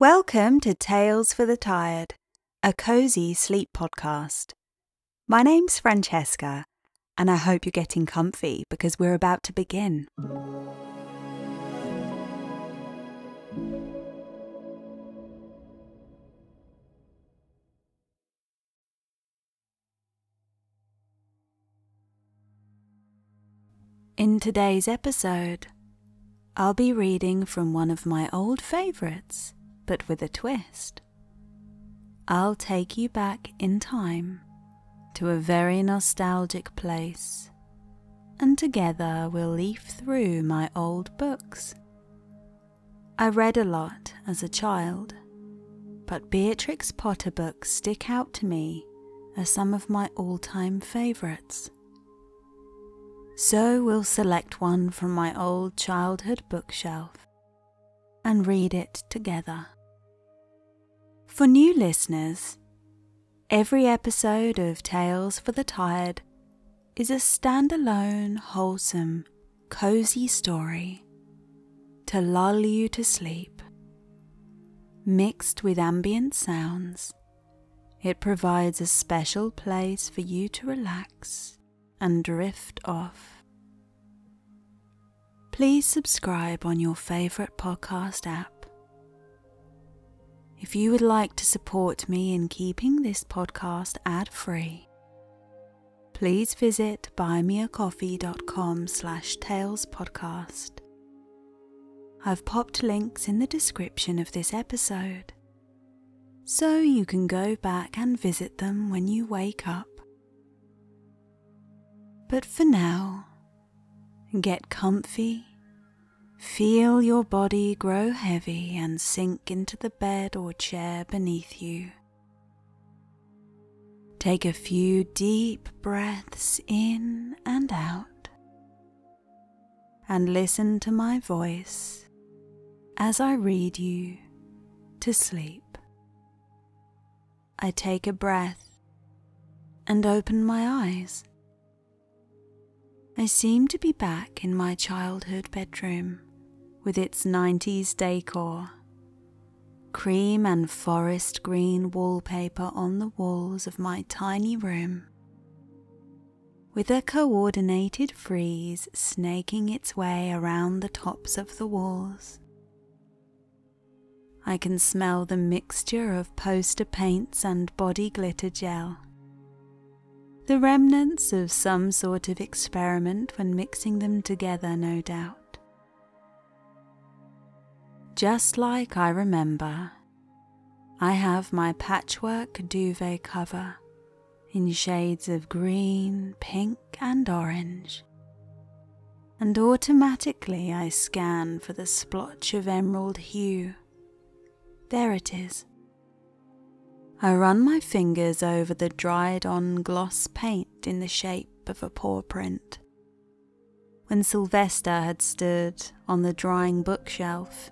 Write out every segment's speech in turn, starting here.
Welcome to Tales for the Tired, a cozy sleep podcast. My name's Francesca, and I hope you're getting comfy because we're about to begin. In today's episode, I'll be reading from one of my old favourites, but with a twist. I'll take you back in time to a very nostalgic place, and together we'll leaf through my old books. I read a lot as a child, but Beatrix Potter books stick out to me as some of my all time favourites. So we'll select one from my old childhood bookshelf and read it together. For new listeners, every episode of Tales for the Tired is a standalone, wholesome, cozy story to lull you to sleep. Mixed with ambient sounds, it provides a special place for you to relax and drift off. Please subscribe on your favourite podcast app. If you would like to support me in keeping this podcast ad free, please visit buymeacoffee.com slash talespodcast. I've popped links in the description of this episode, so you can go back and visit them when you wake up. But for now, get comfy, feel your body grow heavy and sink into the bed or chair beneath you. Take a few deep breaths in and out, and listen to my voice as I read you to sleep. I take a breath and open my eyes. I seem to be back in my childhood bedroom with its 90s decor. Cream and forest green wallpaper on the walls of my tiny room, with a coordinated frieze snaking its way around the tops of the walls. I can smell the mixture of poster paints and body glitter gel the remnants of some sort of experiment when mixing them together, no doubt. Just like I remember, I have my patchwork duvet cover in shades of green, pink, and orange. And automatically I scan for the splotch of emerald hue. There it is. I run my fingers over the dried on gloss paint in the shape of a paw print. When Sylvester had stood on the drying bookshelf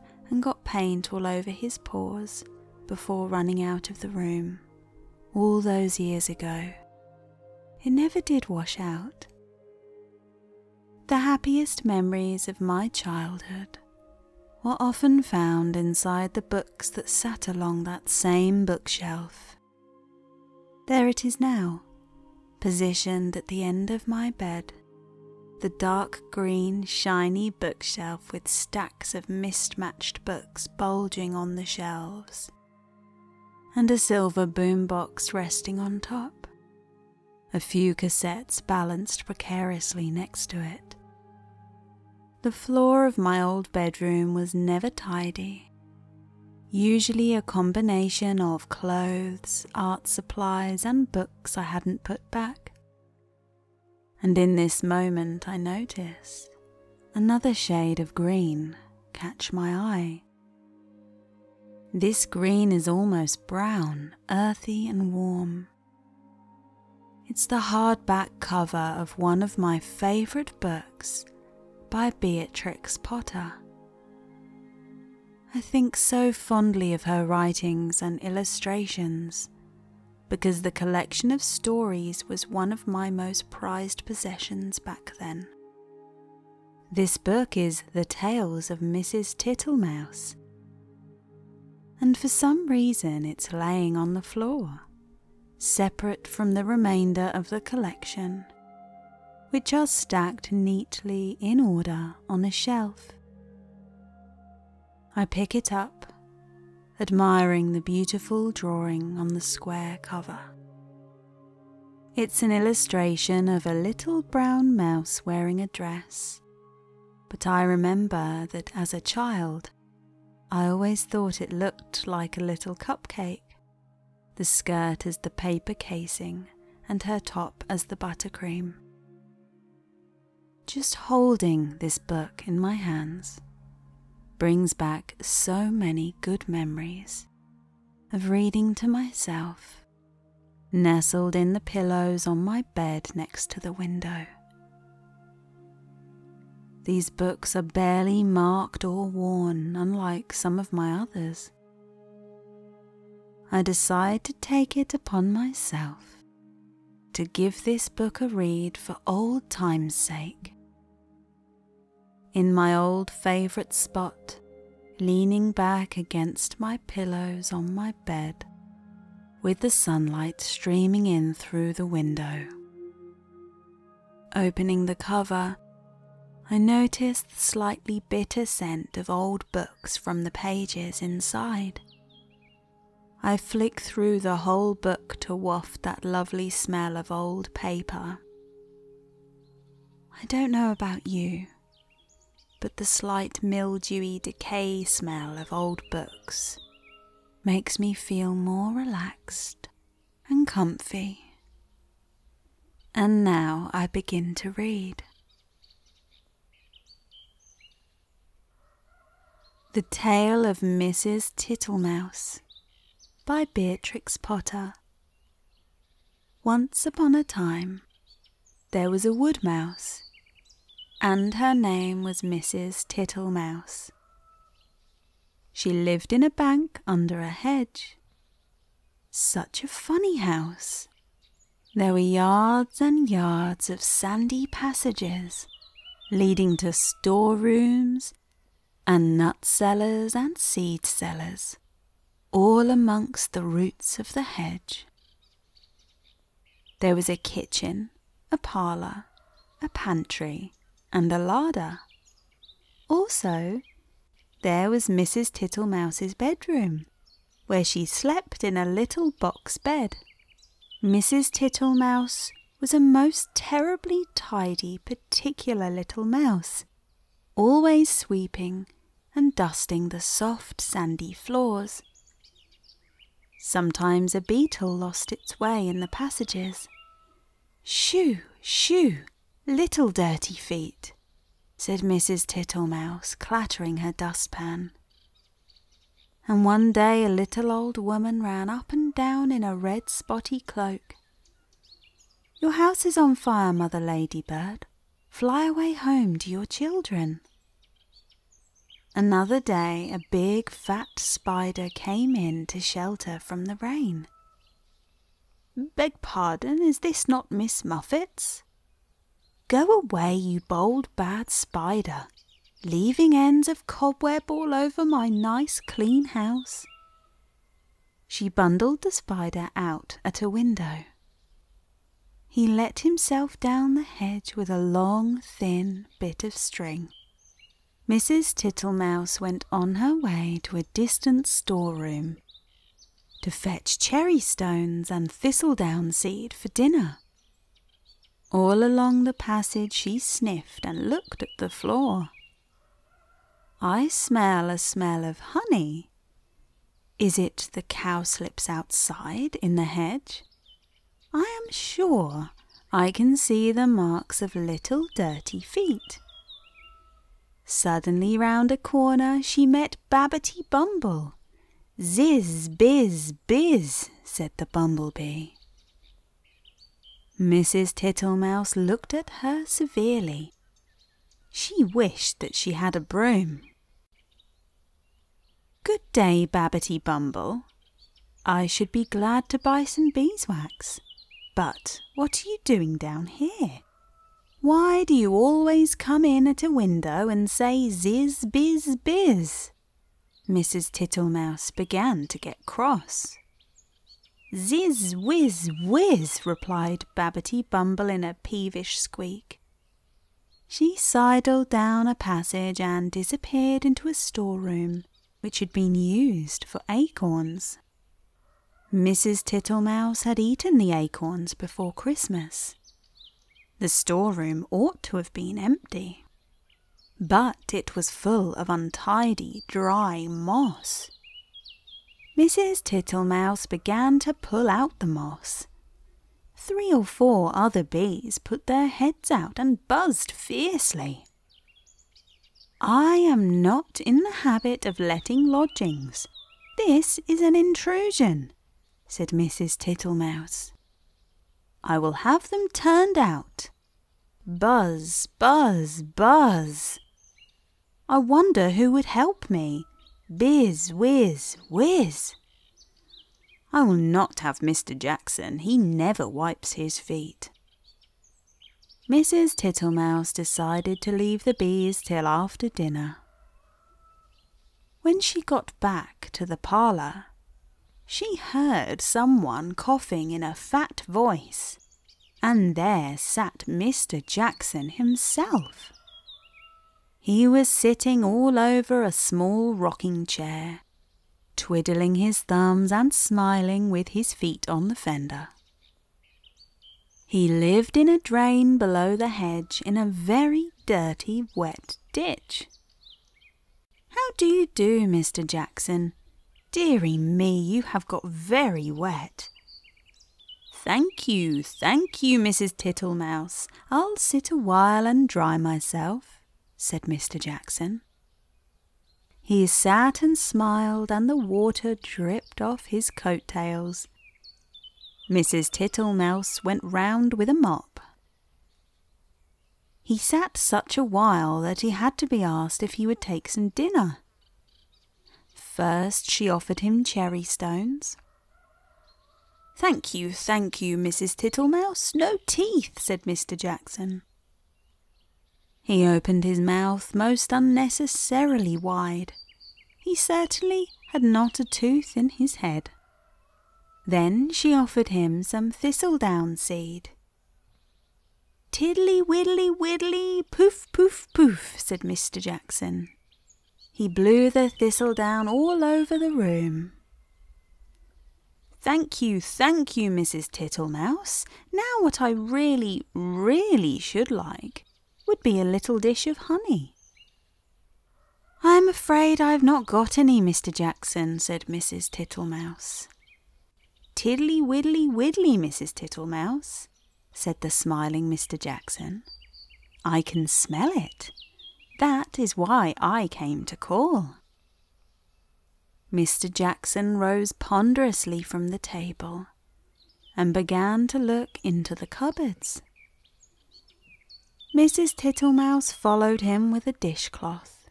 paint all over his paws before running out of the room, all those years ago, it never did wash out. The happiest memories of my childhood were often found inside the books that sat along that same bookshelf. There it is now, positioned at the end of my bed, the dark green, shiny bookshelf with stacks of mismatched books bulging on the shelves, and a silver boombox resting on top, a few cassettes balanced precariously next to it. The floor of my old bedroom was never tidy, usually a combination of clothes, art supplies, and books I hadn't put back. And in this moment, I noticed another shade of green catch my eye. This green is almost brown, earthy, and warm. It's the hardback cover of one of my favourite books by Beatrix Potter. I think so fondly of her writings and illustrations because the collection of stories was one of my most prized possessions back then. This book is The Tales of Mrs. Tittlemouse. and for some reason it's laying on the floor, separate from the remainder of the collection, which are stacked neatly in order on a shelf. I pick it up, admiring the beautiful drawing on the square cover. It's an illustration of a little brown mouse wearing a dress, but I remember that as a child I always thought it looked like a little cupcake, the skirt as the paper casing and her top as the buttercream. Just holding this book in my hands brings back so many good memories of reading to myself, nestled in the pillows on my bed next to the window. These books are barely marked or worn, unlike some of my others. I decide to take it upon myself to give this book a read for old time's sake. In my old favourite spot, leaning back against my pillows on my bed, with the sunlight streaming in through the window. Opening the cover, I noticed the slightly bitter scent of old books from the pages inside. I flick through the whole book to waft that lovely smell of old paper. I don't know about you, but the slight mildewy decay smell of old books makes me feel more relaxed and comfy. And now I begin to read. The Tale of Mrs. Tittlemouse by Beatrix Potter. Once upon a time, there was a wood mouse, and her name was Mrs. Tittlemouse. She lived in a bank under a hedge. Such a funny house. There were yards and yards of sandy passages leading to storerooms and nut cellars and seed cellars, all amongst the roots of the hedge. There was a kitchen, a parlour, a pantry, and a larder. Also, there was Mrs. Tittlemouse's bedroom, where she slept in a little box bed. Mrs. Tittlemouse was a most terribly tidy, particular little mouse, always sweeping and dusting the soft sandy floors. Sometimes a beetle lost its way in the passages. Shoo, shoo, little dirty feet, said Mrs. Tittlemouse, clattering her dustpan. And one day a little old woman ran up and down in a red spotty cloak. Your house is on fire, Mother Ladybird. Fly away home to your children. Another day, a big fat spider came in to shelter from the rain. Beg pardon, is this not Miss Muffet's? Go away, you bold bad spider, leaving ends of cobweb all over my nice clean house. She bundled the spider out at a window. He let himself down the hedge with a long, thin bit of string. Mrs. Tittlemouse went on her way to a distant storeroom to fetch cherry stones and thistledown seed for dinner. All along the passage she sniffed and looked at the floor. I smell a smell of honey. Is it the cowslips outside in the hedge? I am sure I can see the marks of little dirty feet. Suddenly round a corner she met Babbitty Bumble. Ziz, biz, biz, said the bumblebee. Mrs. Tittlemouse looked at her severely. She wished that she had a broom. Good day, Babbitty Bumble. I should be glad to buy some beeswax. But what are you doing down here? Why do you always come in at a window and say ziz biz biz? Mrs. Tittlemouse began to get cross. Ziz, whiz, whiz, replied Babbitty Bumble in a peevish squeak. She sidled down a passage and disappeared into a storeroom which had been used for acorns. Mrs. Tittlemouse had eaten the acorns before Christmas. The storeroom ought to have been empty, but it was full of untidy, dry moss. Mrs. Tittlemouse began to pull out the moss. Three or four other bees put their heads out and buzzed fiercely. I am not in the habit of letting lodgings. This is an intrusion, said Mrs. Tittlemouse. I will have them turned out. Buzz, buzz, buzz. I wonder who would help me. Biz, whiz, whiz. I will not have Mr. Jackson. He never wipes his feet. Mrs. Tittlemouse decided to leave the bees till after dinner. When she got back to the parlour, she heard someone coughing in a fat voice, and there sat Mr. Jackson himself. He was sitting all over a small rocking chair, twiddling his thumbs and smiling with his feet on the fender. He lived in a drain below the hedge in a very dirty, wet ditch. How do you do, Mr. Jackson? Deary me, you have got very wet. Thank you, thank you, Mrs. Tittlemouse. I'll sit a while and dry myself, said Mr. Jackson. He sat and smiled, and the water dripped off his coat tails. Mrs. Tittlemouse went round with a mop. He sat such a while that he had to be asked if he would take some dinner. First she offered him cherry stones. Thank you, thank you, Mrs. Tittlemouse. No teeth, said Mr. Jackson. He opened his mouth most unnecessarily wide. He certainly had not a tooth in his head. Then she offered him some thistledown seed. Tiddly widdly widdly, poof poof poof, said Mr. Jackson. He blew the thistledown all over the room. Thank you, thank you, Mrs. Tittlemouse. Now, what I really, really should like would be a little dish of honey. I'm afraid I've not got any, Mr. Jackson, said Mrs. Tittlemouse. Tiddly widdly widdly, Mrs. Tittlemouse, said the smiling Mr. Jackson. I can smell it. That is why I came to call. Mr. Jackson rose ponderously from the table and began to look into the cupboards. Mrs. Tittlemouse followed him with a dishcloth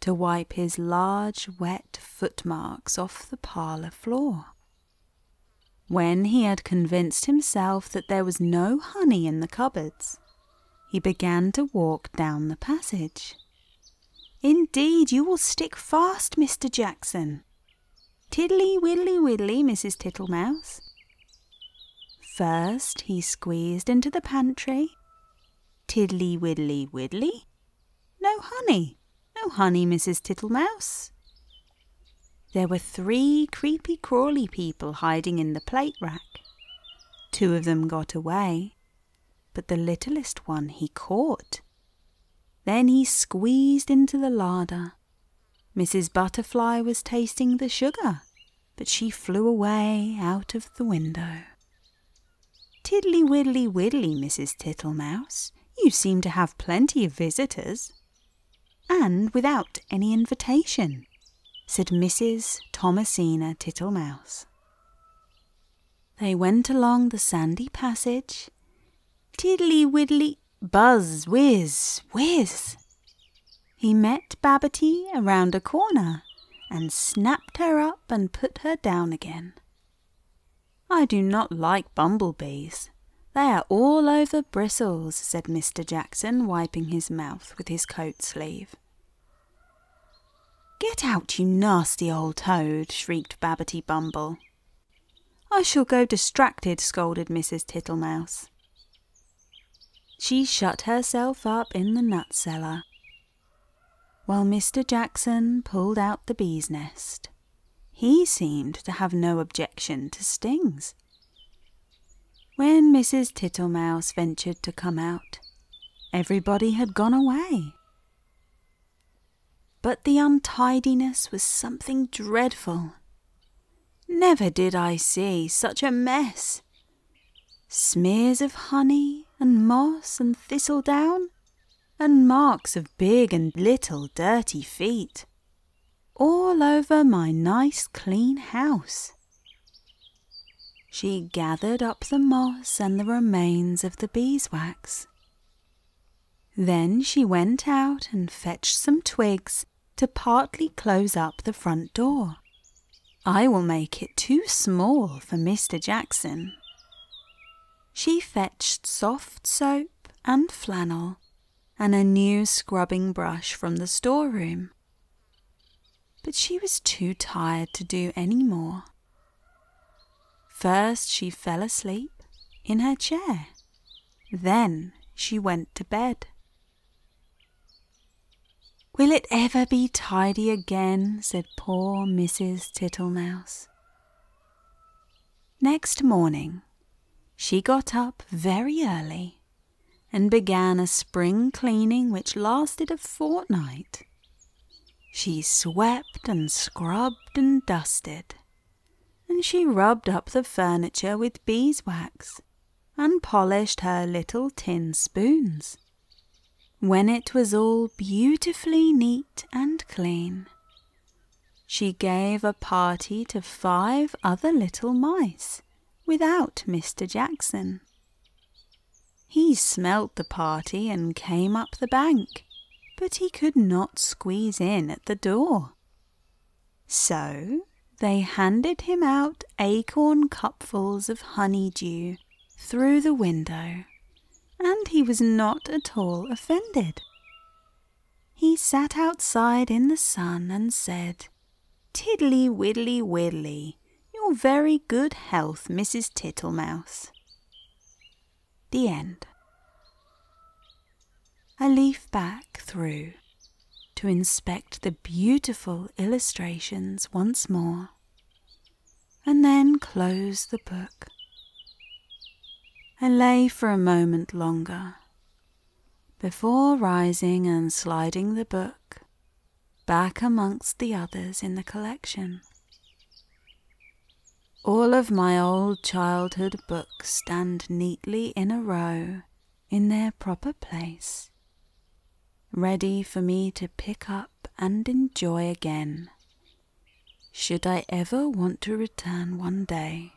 to wipe his large wet footmarks off the parlour floor. When he had convinced himself that there was no honey in the cupboards, he began to walk down the passage. Indeed, you will stick fast, Mr. Jackson. Tiddly widdly widdly, Mrs. Tittlemouse. First he squeezed into the pantry. Tiddly widdly widdly. No honey, no honey, Mrs. Tittlemouse. There were three creepy crawly people hiding in the plate rack. Two of them got away, but the littlest one he caught. Then he squeezed into the larder. Mrs. Butterfly was tasting the sugar, but she flew away out of the window. Tiddly widdly widdly, Mrs. Tittlemouse, you seem to have plenty of visitors. And without any invitation, said Mrs. Thomasina Tittlemouse. They went along the sandy passage tiddly widdly, buzz, whiz, whiz. He met Babbitty around a corner and snapped her up and put her down again. I do not like bumblebees. They are all over bristles, said Mr. Jackson, wiping his mouth with his coat sleeve. Get out, you nasty old toad, shrieked Babbitty Bumble. I shall go distracted, scolded Mrs. Tittlemouse. She shut herself up in the nut cellar, while Mr. Jackson pulled out the bee's nest. He seemed to have no objection to stings. When Mrs. Tittlemouse ventured to come out, everybody had gone away. But the untidiness was something dreadful. Never did I see such a mess. Smears of honey and moss and thistledown, and marks of big and little dirty feet, all over my nice clean house. She gathered up the moss and the remains of the beeswax. Then she went out and fetched some twigs to partly close up the front door. I will make it too small for Mr. Jackson. She fetched soft soap and flannel and a new scrubbing brush from the storeroom. But she was too tired to do any more. First she fell asleep in her chair. Then she went to bed. Will it ever be tidy again? said poor Mrs. Tittlemouse. Next morning she got up very early and began a spring cleaning which lasted a fortnight. She swept and scrubbed and dusted and she rubbed up the furniture with beeswax and polished her little tin spoons. When it was all beautifully neat and clean, she gave a party to five other little mice without Mr. Jackson. He smelt the party and came up the bank, but he could not squeeze in at the door. So they handed him out acorn cupfuls of honeydew through the window, and he was not at all offended. He sat outside in the sun and said, Tiddly widdly widdly, your very good health, Mrs. Tittlemouse. The end. A leaf back through to inspect the beautiful illustrations once more, and then close the book. I lay for a moment longer before rising and sliding the book back amongst the others in the collection. All of my old childhood books stand neatly in a row in their proper place ready for me to pick up and enjoy again, should I ever want to return one day.